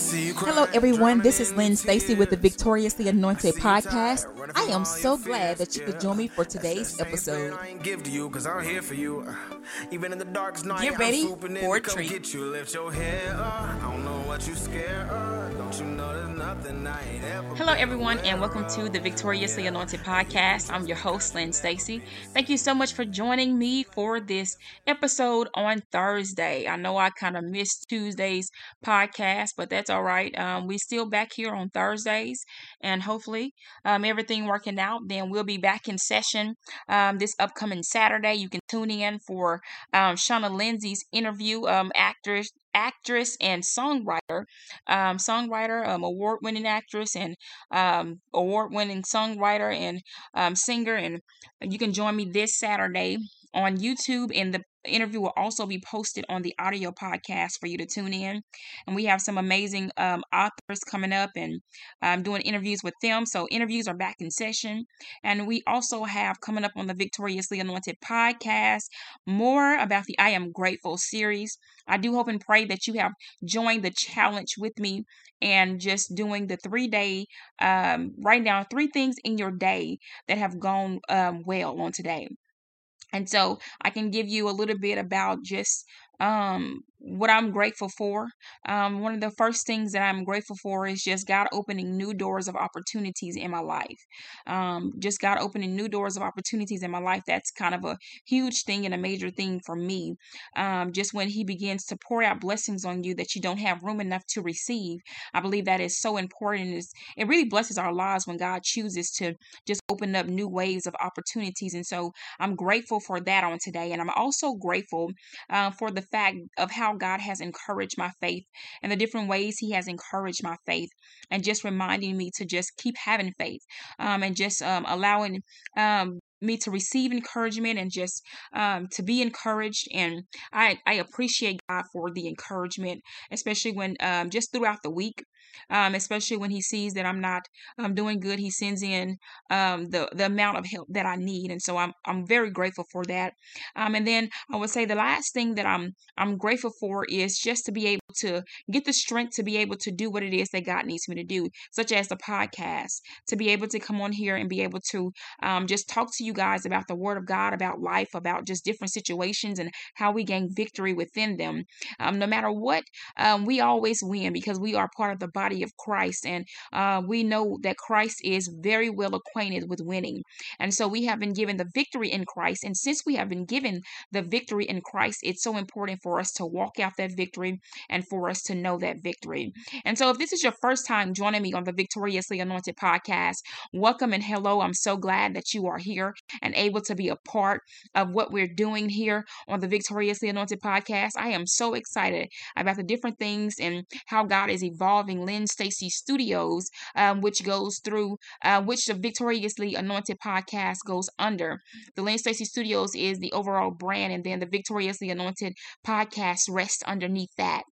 Hello, everyone. This is Lynn Stacy with the Victoriously Anointed podcast. I am so glad that you could join me for today's episode. Get ready for a treat. Hello, everyone, and welcome to the Victoriously Anointed podcast. I'm your host, Lynn Stacy. Thank you so much for joining me for this episode on Thursday. I know I kind of missed Tuesday's podcast, but that's all right. Um, we still back here on Thursdays, and hopefully, um, everything working out. Then we'll be back in session um, this upcoming Saturday. You can tune in for um, Shauna Lindsay's interview, um, actress actress and songwriter, um, songwriter, um, award-winning actress and um, award-winning songwriter and um, singer. And you can join me this Saturday on YouTube and the interview will also be posted on the audio podcast for you to tune in. And we have some amazing um, authors coming up and um, doing interviews with them. So interviews are back in session. And we also have coming up on the Victoriously Anointed podcast more about the I Am Grateful series. I do hope and pray that you have joined the challenge with me and just doing the three day, um, writing down three things in your day that have gone um, well on today. And so I can give you a little bit about just um, what I'm grateful for. Um, one of the first things that I'm grateful for is just God opening new doors of opportunities in my life. Um, just God opening new doors of opportunities in my life. That's kind of a huge thing and a major thing for me. Um, just when He begins to pour out blessings on you that you don't have room enough to receive, I believe that is so important. It's, it really blesses our lives when God chooses to just open up new waves of opportunities. And so I'm grateful for that on today. And I'm also grateful uh, for the fact of how God has encouraged my faith and the different ways He has encouraged my faith, and just reminding me to just keep having faith um, and just um, allowing um, me to receive encouragement and just um, to be encouraged. And I, I appreciate God for the encouragement, especially when um, just throughout the week um, especially when he sees that I'm not um, doing good. He sends in um, the the amount of help that I need, and so I'm I'm very grateful for that. Um, and then I would say the last thing that I'm I'm grateful for is just to be able to get the strength to be able to do what it is that God needs me to do, such as the podcast, to be able to come on here and be able to um, just talk to you guys about the Word of God, about life, about just different situations and how we gain victory within them. Um, no matter what, um, we always win because we are part of the body of Christ. And uh, we know that Christ is very well acquainted with winning. And so we have been given the victory in Christ. And since we have been given the victory in Christ, it's so important for us to walk out that victory and for us to know that victory. And so if this is your first time joining me on the Victoriously Anointed podcast, welcome and hello. I'm so glad that you are here and able to be a part of what we're doing here on the Victoriously Anointed podcast. I am so excited about the different things and how God is evolving Lynn Stacy Studios, um, which goes through, uh, which the Victoriously Anointed podcast goes under. The Lynn Stacy Studios is the overall brand, and then the Victoriously Anointed podcast rests underneath that.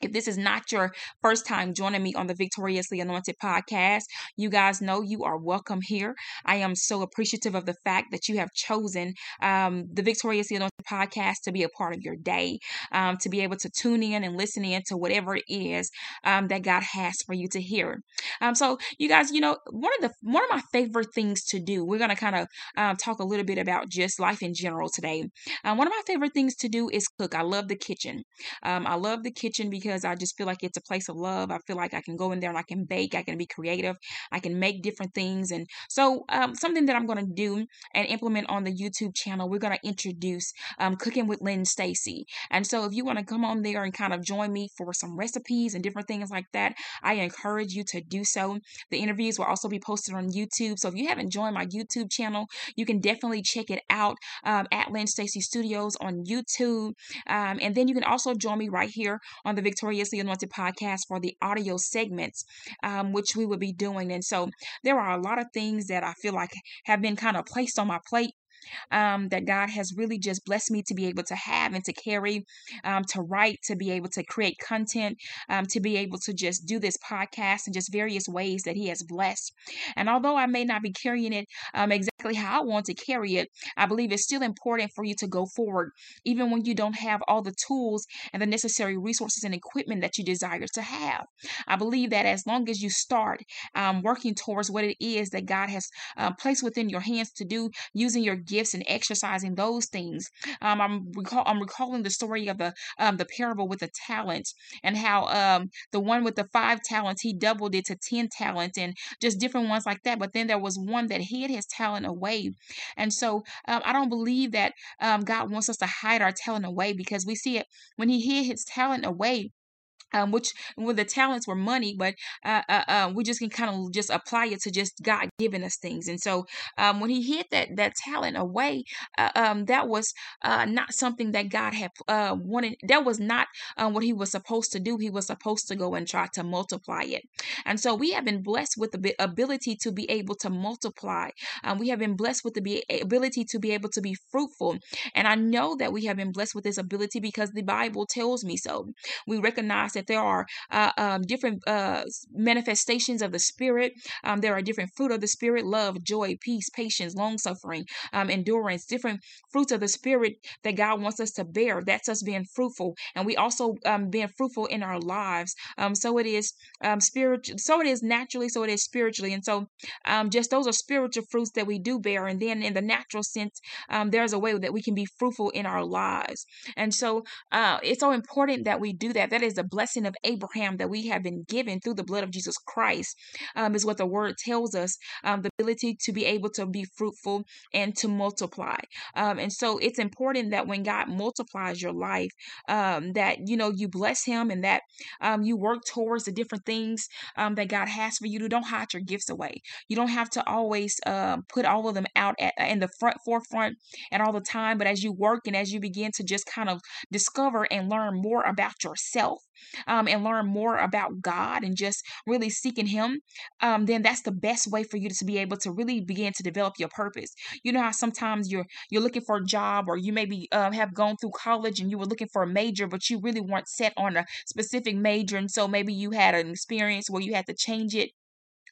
If this is not your first time joining me on the Victoriously Anointed podcast, you guys know you are welcome here. I am so appreciative of the fact that you have chosen um, the Victoriously Anointed podcast to be a part of your day, um, to be able to tune in and listen in to whatever it is um, that God has for you to hear. Um, so, you guys, you know, one of the one of my favorite things to do. We're gonna kind of um, talk a little bit about just life in general today. Um, one of my favorite things to do is cook. I love the kitchen. I love the kitchen because because I just feel like it's a place of love. I feel like I can go in there and I can bake, I can be creative, I can make different things. And so, um, something that I'm going to do and implement on the YouTube channel, we're going to introduce um, Cooking with Lynn Stacy. And so, if you want to come on there and kind of join me for some recipes and different things like that, I encourage you to do so. The interviews will also be posted on YouTube. So, if you haven't joined my YouTube channel, you can definitely check it out um, at Lynn Stacy Studios on YouTube. Um, and then you can also join me right here on the Victoriously Anointed podcast for the audio segments, um, which we will be doing. And so there are a lot of things that I feel like have been kind of placed on my plate um, that God has really just blessed me to be able to have and to carry, um, to write, to be able to create content, um, to be able to just do this podcast and just various ways that He has blessed. And although I may not be carrying it um, exactly how I want to carry it, I believe it's still important for you to go forward, even when you don't have all the tools and the necessary resources and equipment that you desire to have. I believe that as long as you start um, working towards what it is that God has uh, placed within your hands to do, using your gifts and exercising those things. Um, I'm recall I'm recalling the story of the um, the parable with the talents and how um, the one with the five talents he doubled it to ten talents and just different ones like that. But then there was one that hid his talent away, and so um, I don't believe that um, God wants us to hide our talent away because we see it when he hid his talent away um, which when the talents were money, but uh, uh, uh, we just can kind of just apply it to just God giving us things. And so um, when he hid that that talent away, uh, um, that was uh, not something that God had uh, wanted. That was not what he was supposed to do. He was supposed to go and try to multiply it. And so we have been blessed with the ability to be able to multiply. Um, we have been blessed with the ability to be able to be fruitful. And I know that we have been blessed with this ability because the Bible tells me so. We recognize that there are uh, um, different uh, manifestations of the Spirit. Um, there are different fruit of the Spirit love, joy, peace, patience, long suffering, um, endurance, different fruits of the Spirit that God wants us to bear. That's us being fruitful. And we also um, being fruitful in our lives. Um, so it is um, spiritual, so it is naturally, so it is spiritually. And so just those are spiritual fruits that we do bear. And then in the natural sense, there's a way that we can be fruitful in our lives. And so uh, it's so important that we do that. That is a blessing blessing of Abraham that we have been given through the blood of Jesus Christ um, is what the word tells us um, the ability to be able to be fruitful and to multiply. Um, and so it's important that when God multiplies your life, um, that you know you bless Him and that um, you work towards the different things um, that God has for you. To don't hide your gifts away. You don't have to always put all of them out at, in the front forefront and all the time. But as you work and as you begin to just kind of discover and learn more about yourself, um, and learn more about God and just really seeking Him, um, then that's the best way for you to be able to really begin to develop your purpose. You know how sometimes you're you're looking for a job, or you maybe uh, have gone through college and you were looking for a major, but you really weren't set on a specific major, and so maybe you had an experience where you had to change it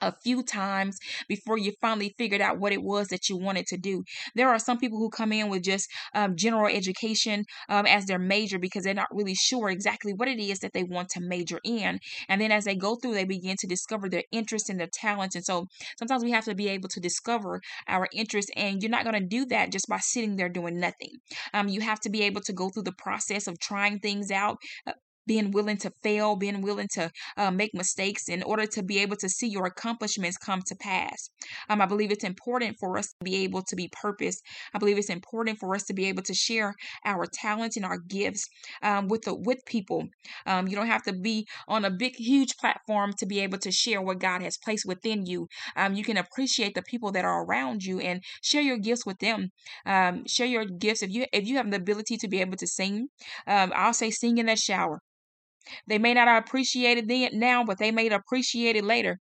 a few times before you finally figured out what it was that you wanted to do. There are some people who come in with just um, general education um, as their major because they're not really sure exactly what it is that they want to major in. And then as they go through, they begin to discover their interests and their talents. And so sometimes we have to be able to discover our interests, and you're not going to do that just by sitting there doing nothing. Um, you have to be able to go through the process of trying things out, uh, being willing to fail, being willing to uh, make mistakes in order to be able to see your accomplishments come to pass. Um, I believe it's important for us to be able to be purpose. I believe it's important for us to be able to share our talents and our gifts um, with the with people. Um, you don't have to be on a big, huge platform to be able to share what God has placed within you. Um, you can appreciate the people that are around you and share your gifts with them. Um, share your gifts if you if you have the ability to be able to sing. Um, I'll say sing in that shower. They may not have appreciated it then now, but they may appreciate it later.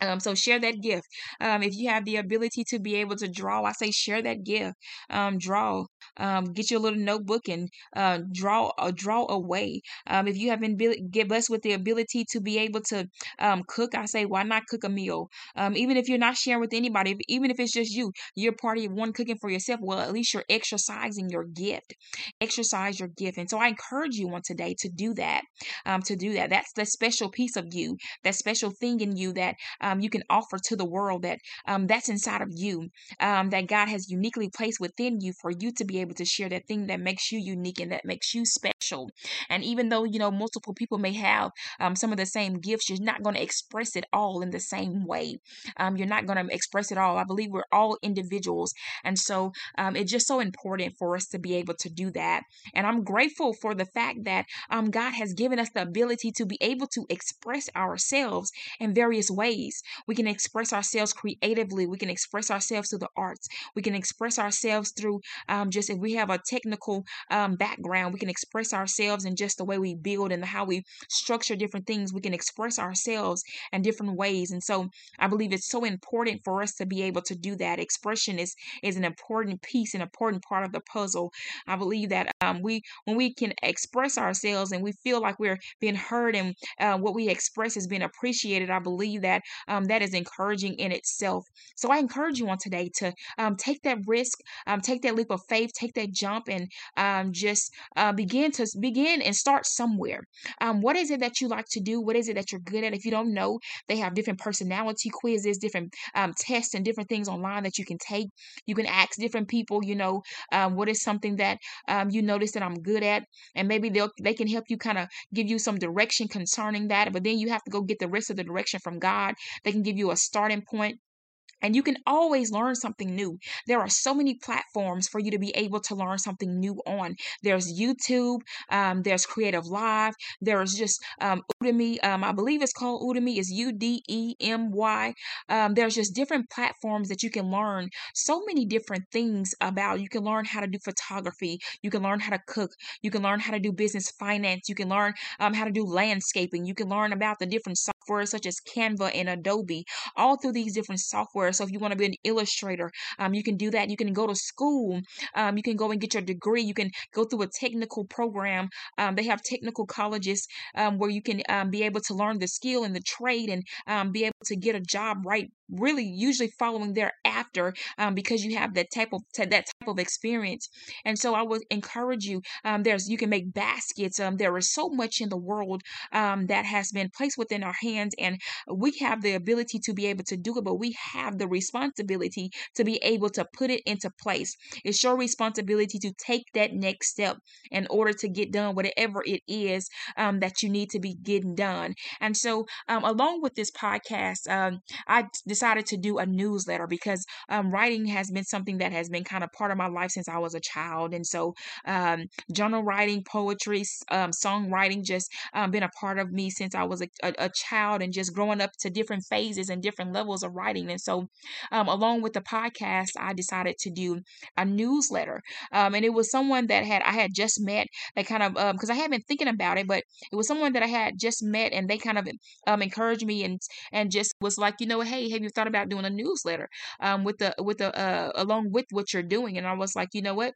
Um, so share that gift. Um, if you have the ability to be able to draw, I say share that gift. Um, draw. Um, get your little notebook and uh, draw. Uh, draw away. Um, if you have been get blessed with the ability to be able to um, cook, I say why not cook a meal? even if you're not sharing with anybody, if, even if it's just you, you're part of one cooking for yourself. Well, at least you're exercising your gift. Exercise your gift. And so I encourage you on today to do that. to do that. That's the special piece of you. That special thing in you that um, you can offer to the world that um, that's inside of you um, that God has uniquely placed within you for you to be able to share that thing that makes you unique and that makes you special. And even though you know multiple people may have um, some of the same gifts, you're not going to express it all in the same way. Um, you're not going to express it all. I believe we're all individuals, and so um, it's just so important for us to be able to do that. And I'm grateful for the fact that God has given us the ability to be able to express ourselves in various ways. We can express ourselves creatively. We can express ourselves through the arts. We can express ourselves through um, just if we have a technical um, background, we can express ourselves in just the way we build and how we structure different things. We can express ourselves in different ways. And so I believe it's so important for us to be able to do that. Expression is is an important piece, an important part of the puzzle. I believe that um, we when we can express ourselves and we feel like we're being heard and uh, what we express is being appreciated, I believe that um, that is encouraging in itself. So I encourage you on today to um, take that risk, um, take that leap of faith, take that jump, and um, just uh, begin to begin and start somewhere. Um, what is it that you like to do? What is it that you're good at? If you don't know, they have different personality quizzes, different um, tests, and different things online that you can take. You can ask different people, you know, what is something that you notice that I'm good at, and maybe they'll they can help you kind of give you some direction concerning that. But then you have to go get the rest of the direction from God. They can give you a starting point and you can always learn something new. There are so many platforms for you to be able to learn something new on. There's YouTube, um, there's Creative Live, there's just um, Udemy. Um, I believe it's called Udemy. Is U D E M Y. Um, there's just different platforms that you can learn so many different things about. You can learn how to do photography. You can learn how to cook. You can learn how to do business finance. You can learn um, how to do landscaping. You can learn about the different software such as Canva and Adobe. All through these different software so if you want to be an illustrator, um, you can do that. You can go to school. Um, you can go and get your degree. You can go through a technical program. Um, they have technical colleges um, where you can um, be able to learn the skill and the trade and um, be able to get a job right really usually following thereafter um, because you have that type of that type of experience and so i would encourage you um, there's you can make baskets um, there is so much in the world um, that has been placed within our hands and we have the ability to be able to do it but we have the responsibility to be able to put it into place it's your responsibility to take that next step in order to get done whatever it is um, that you need to be getting done and so um, along with this podcast i decided to do a newsletter because um, writing has been something that has been kind of part of my life since I was a child. And so, um, journal writing, poetry, um, songwriting just um, been a part of me since I was a, a, a, child and just growing up to different phases and different levels of writing. And so, um, along with the podcast, I decided to do a newsletter. Um, and it was someone that had I had just met that kind of because I had been thinking about it, but it was someone that I had just met and they kind of encouraged me and and just was like, you know, hey, have you thought about doing a newsletter um, with the with the uh, along with what you're doing? And I was like, you know what?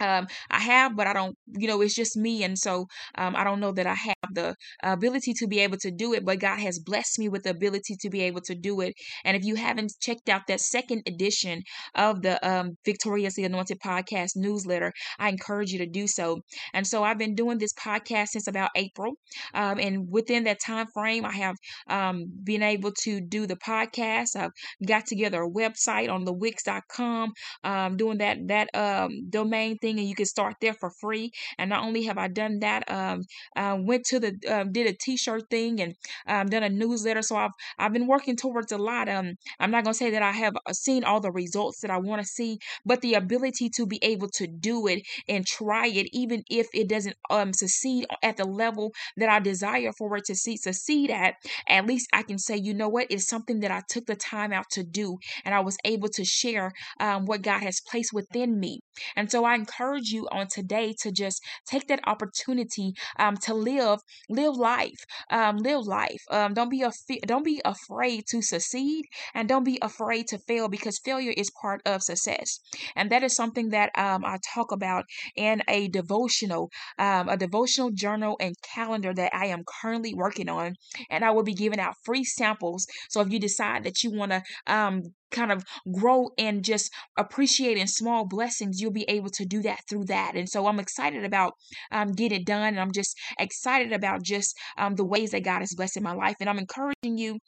Um, I have, but I don't, you know, it's just me. And so um, I don't know that I have the ability to be able to do it, but God has blessed me with the ability to be able to do it. And if you haven't checked out that second edition of the um, Victoriously Anointed podcast newsletter, I encourage you to do so. And so I've been doing this podcast since about April. Um, and within that time frame, I have um, been able to do the podcast. I've got together a website on the wix.com, um, doing that, that um, domain thing and you can start there for free. And not only have I done that, um, uh, went to the um, did a T-shirt thing and um, done a newsletter. So I've I've been working towards a lot. Um, I'm not gonna say that I have uh, seen all the results that I want to see, but the ability to be able to do it and try it, even if it doesn't um succeed at the level that I desire for it to see, succeed at, at least I can say, you know what, it's something that I took the time out to do, and I was able to share um, what God has placed within me. And so I encourage you on today to just take that opportunity um, to live live life um, live life. Um, don't be af- don't be afraid to succeed and don't be afraid to fail because failure is part of success. And that is something that um, I talk about in a devotional um, a devotional journal and calendar that I am currently working on and I will be giving out free samples. So if you decide that you want to um, kind of grow and just appreciating small blessings, you'll be able to do that through that. And so I'm excited about um, getting it done. And I'm just excited about just um, the ways that God is blessing my life. And I'm encouraging you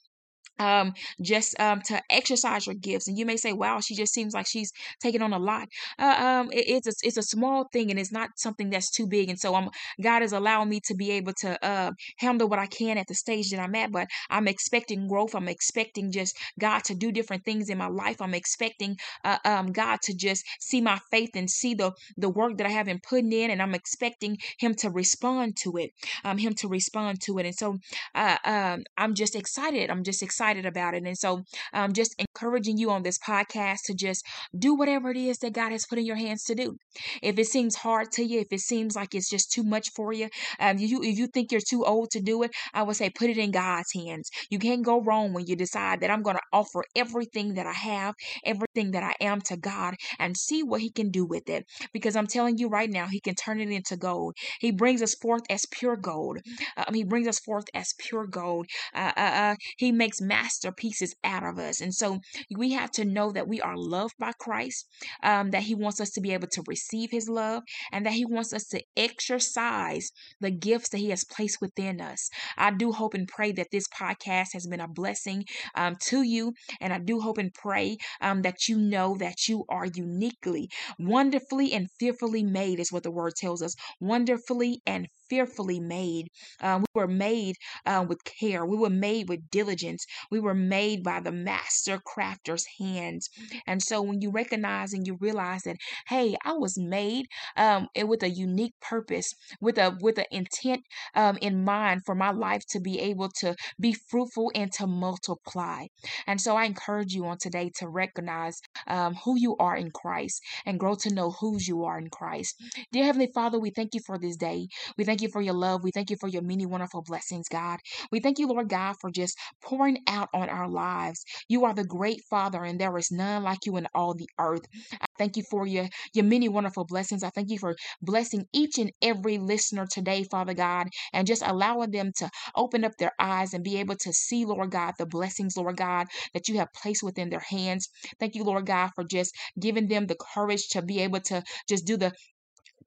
um just um to exercise your gifts. And you may say wow she just seems like she's taking on a lot. Uh, um it, it's a, it's a small thing and it's not something that's too big. And so i'm god is allowing me to be able to uh handle what i can at the stage that i'm at. But i'm expecting growth. I'm expecting just god to do different things in my life. I'm expecting uh, um god to just see my faith and see the the work that i have been putting in. And i'm expecting him to respond to it um him to respond to it. And so uh um i'm just excited. I'm just excited excited about it. And so, um, just encouraging you on this podcast to just do whatever it is that God has put in your hands to do. If it seems hard to you, if it seems like it's just too much for you, um, you if you think you're too old to do it, I would say put it in God's hands. You can't go wrong when you decide that I'm going to offer everything that I have, everything that I am to God, and see what He can do with it. Because I'm telling you right now, He can turn it into gold. He brings us forth as pure gold. Um, he brings us forth as pure gold. Uh, uh, uh, he makes masterpieces out of us. And so we have to know that we are loved by Christ, um, that He wants us to be able to receive His love, and that He wants us to exercise the gifts that He has placed within us. I do hope and pray that this podcast has been a blessing um, to you. And I do hope and pray um, that you know that you are uniquely, wonderfully, and fearfully made, is what the word tells us. Wonderfully and fearfully made. Um, we were made uh, with care. We were made with diligence. We were made by the master crafter's hands. And so when you recognize and you realize that, hey, I was made um, with a unique purpose, with a with an intent um, in mind for my life to be able to be fruitful and to multiply. And so I encourage you on today to recognize um, who you are in Christ and grow to know whose you are in Christ. Dear Heavenly Father, we thank you for this day. We thank you for your love. We thank you for your many wonderful blessings, God. We thank you, Lord God, for just pouring out on our lives. You are the great Father, and there is none like you in all the earth. I thank you for your, your many wonderful blessings. I thank you for blessing each and every listener today, Father God, and just allowing them to open up their eyes and be able to see, Lord God, the blessings, Lord God, that you have placed within their hands. Thank you, Lord God, for just giving them the courage to be able to just do the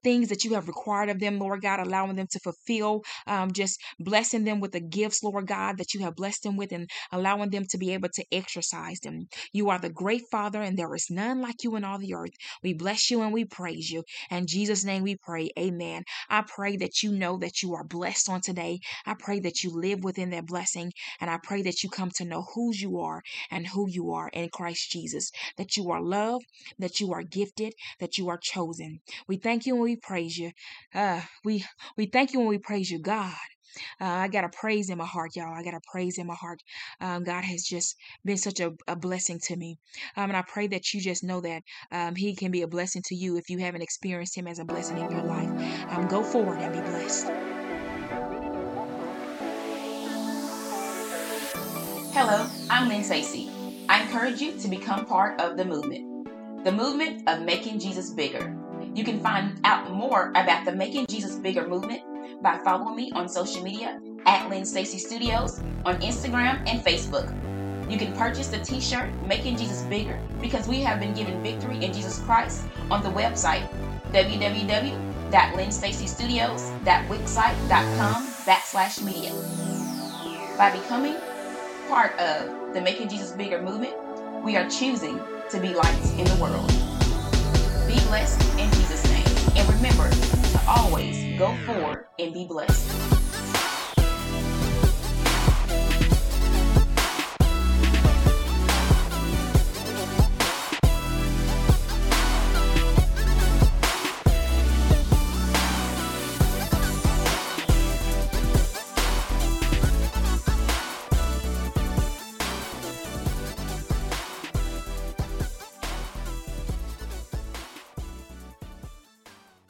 things that you have required of them, Lord God, allowing them to fulfill, um, just blessing them with the gifts, Lord God, that you have blessed them with, and allowing them to be able to exercise them. You are the great Father, and there is none like you in all the earth. We bless you and we praise you. In Jesus' name we pray, Amen. I pray that you know that you are blessed on today. I pray that you live within that blessing, and I pray that you come to know whose you are and who you are in Christ Jesus, that you are loved, that you are gifted, that you are chosen. We thank you and we praise you. Uh, we we thank you when we praise you, God. Uh, I got a praise in my heart, y'all. I got a praise in my heart. Um, God has just been such a, a blessing to me. Um, and I pray that you just know that um, He can be a blessing to you if you haven't experienced Him as a blessing in your life. Um, go forward and be blessed. Hello, I'm Lynn Stacy. I encourage you to become part of the movement, the movement of making Jesus bigger. You can find out more about the Making Jesus Bigger movement by following me on social media at Lynn Stacy Studios on Instagram and Facebook. You can purchase the t-shirt Making Jesus Bigger because we have been given victory in Jesus Christ on the website www.lynnstacystudios.wixsite.com backslash media. By becoming part of the Making Jesus Bigger movement, we are choosing to be lights in the world. Be blessed in Jesus' name. And remember to always go forward and be blessed.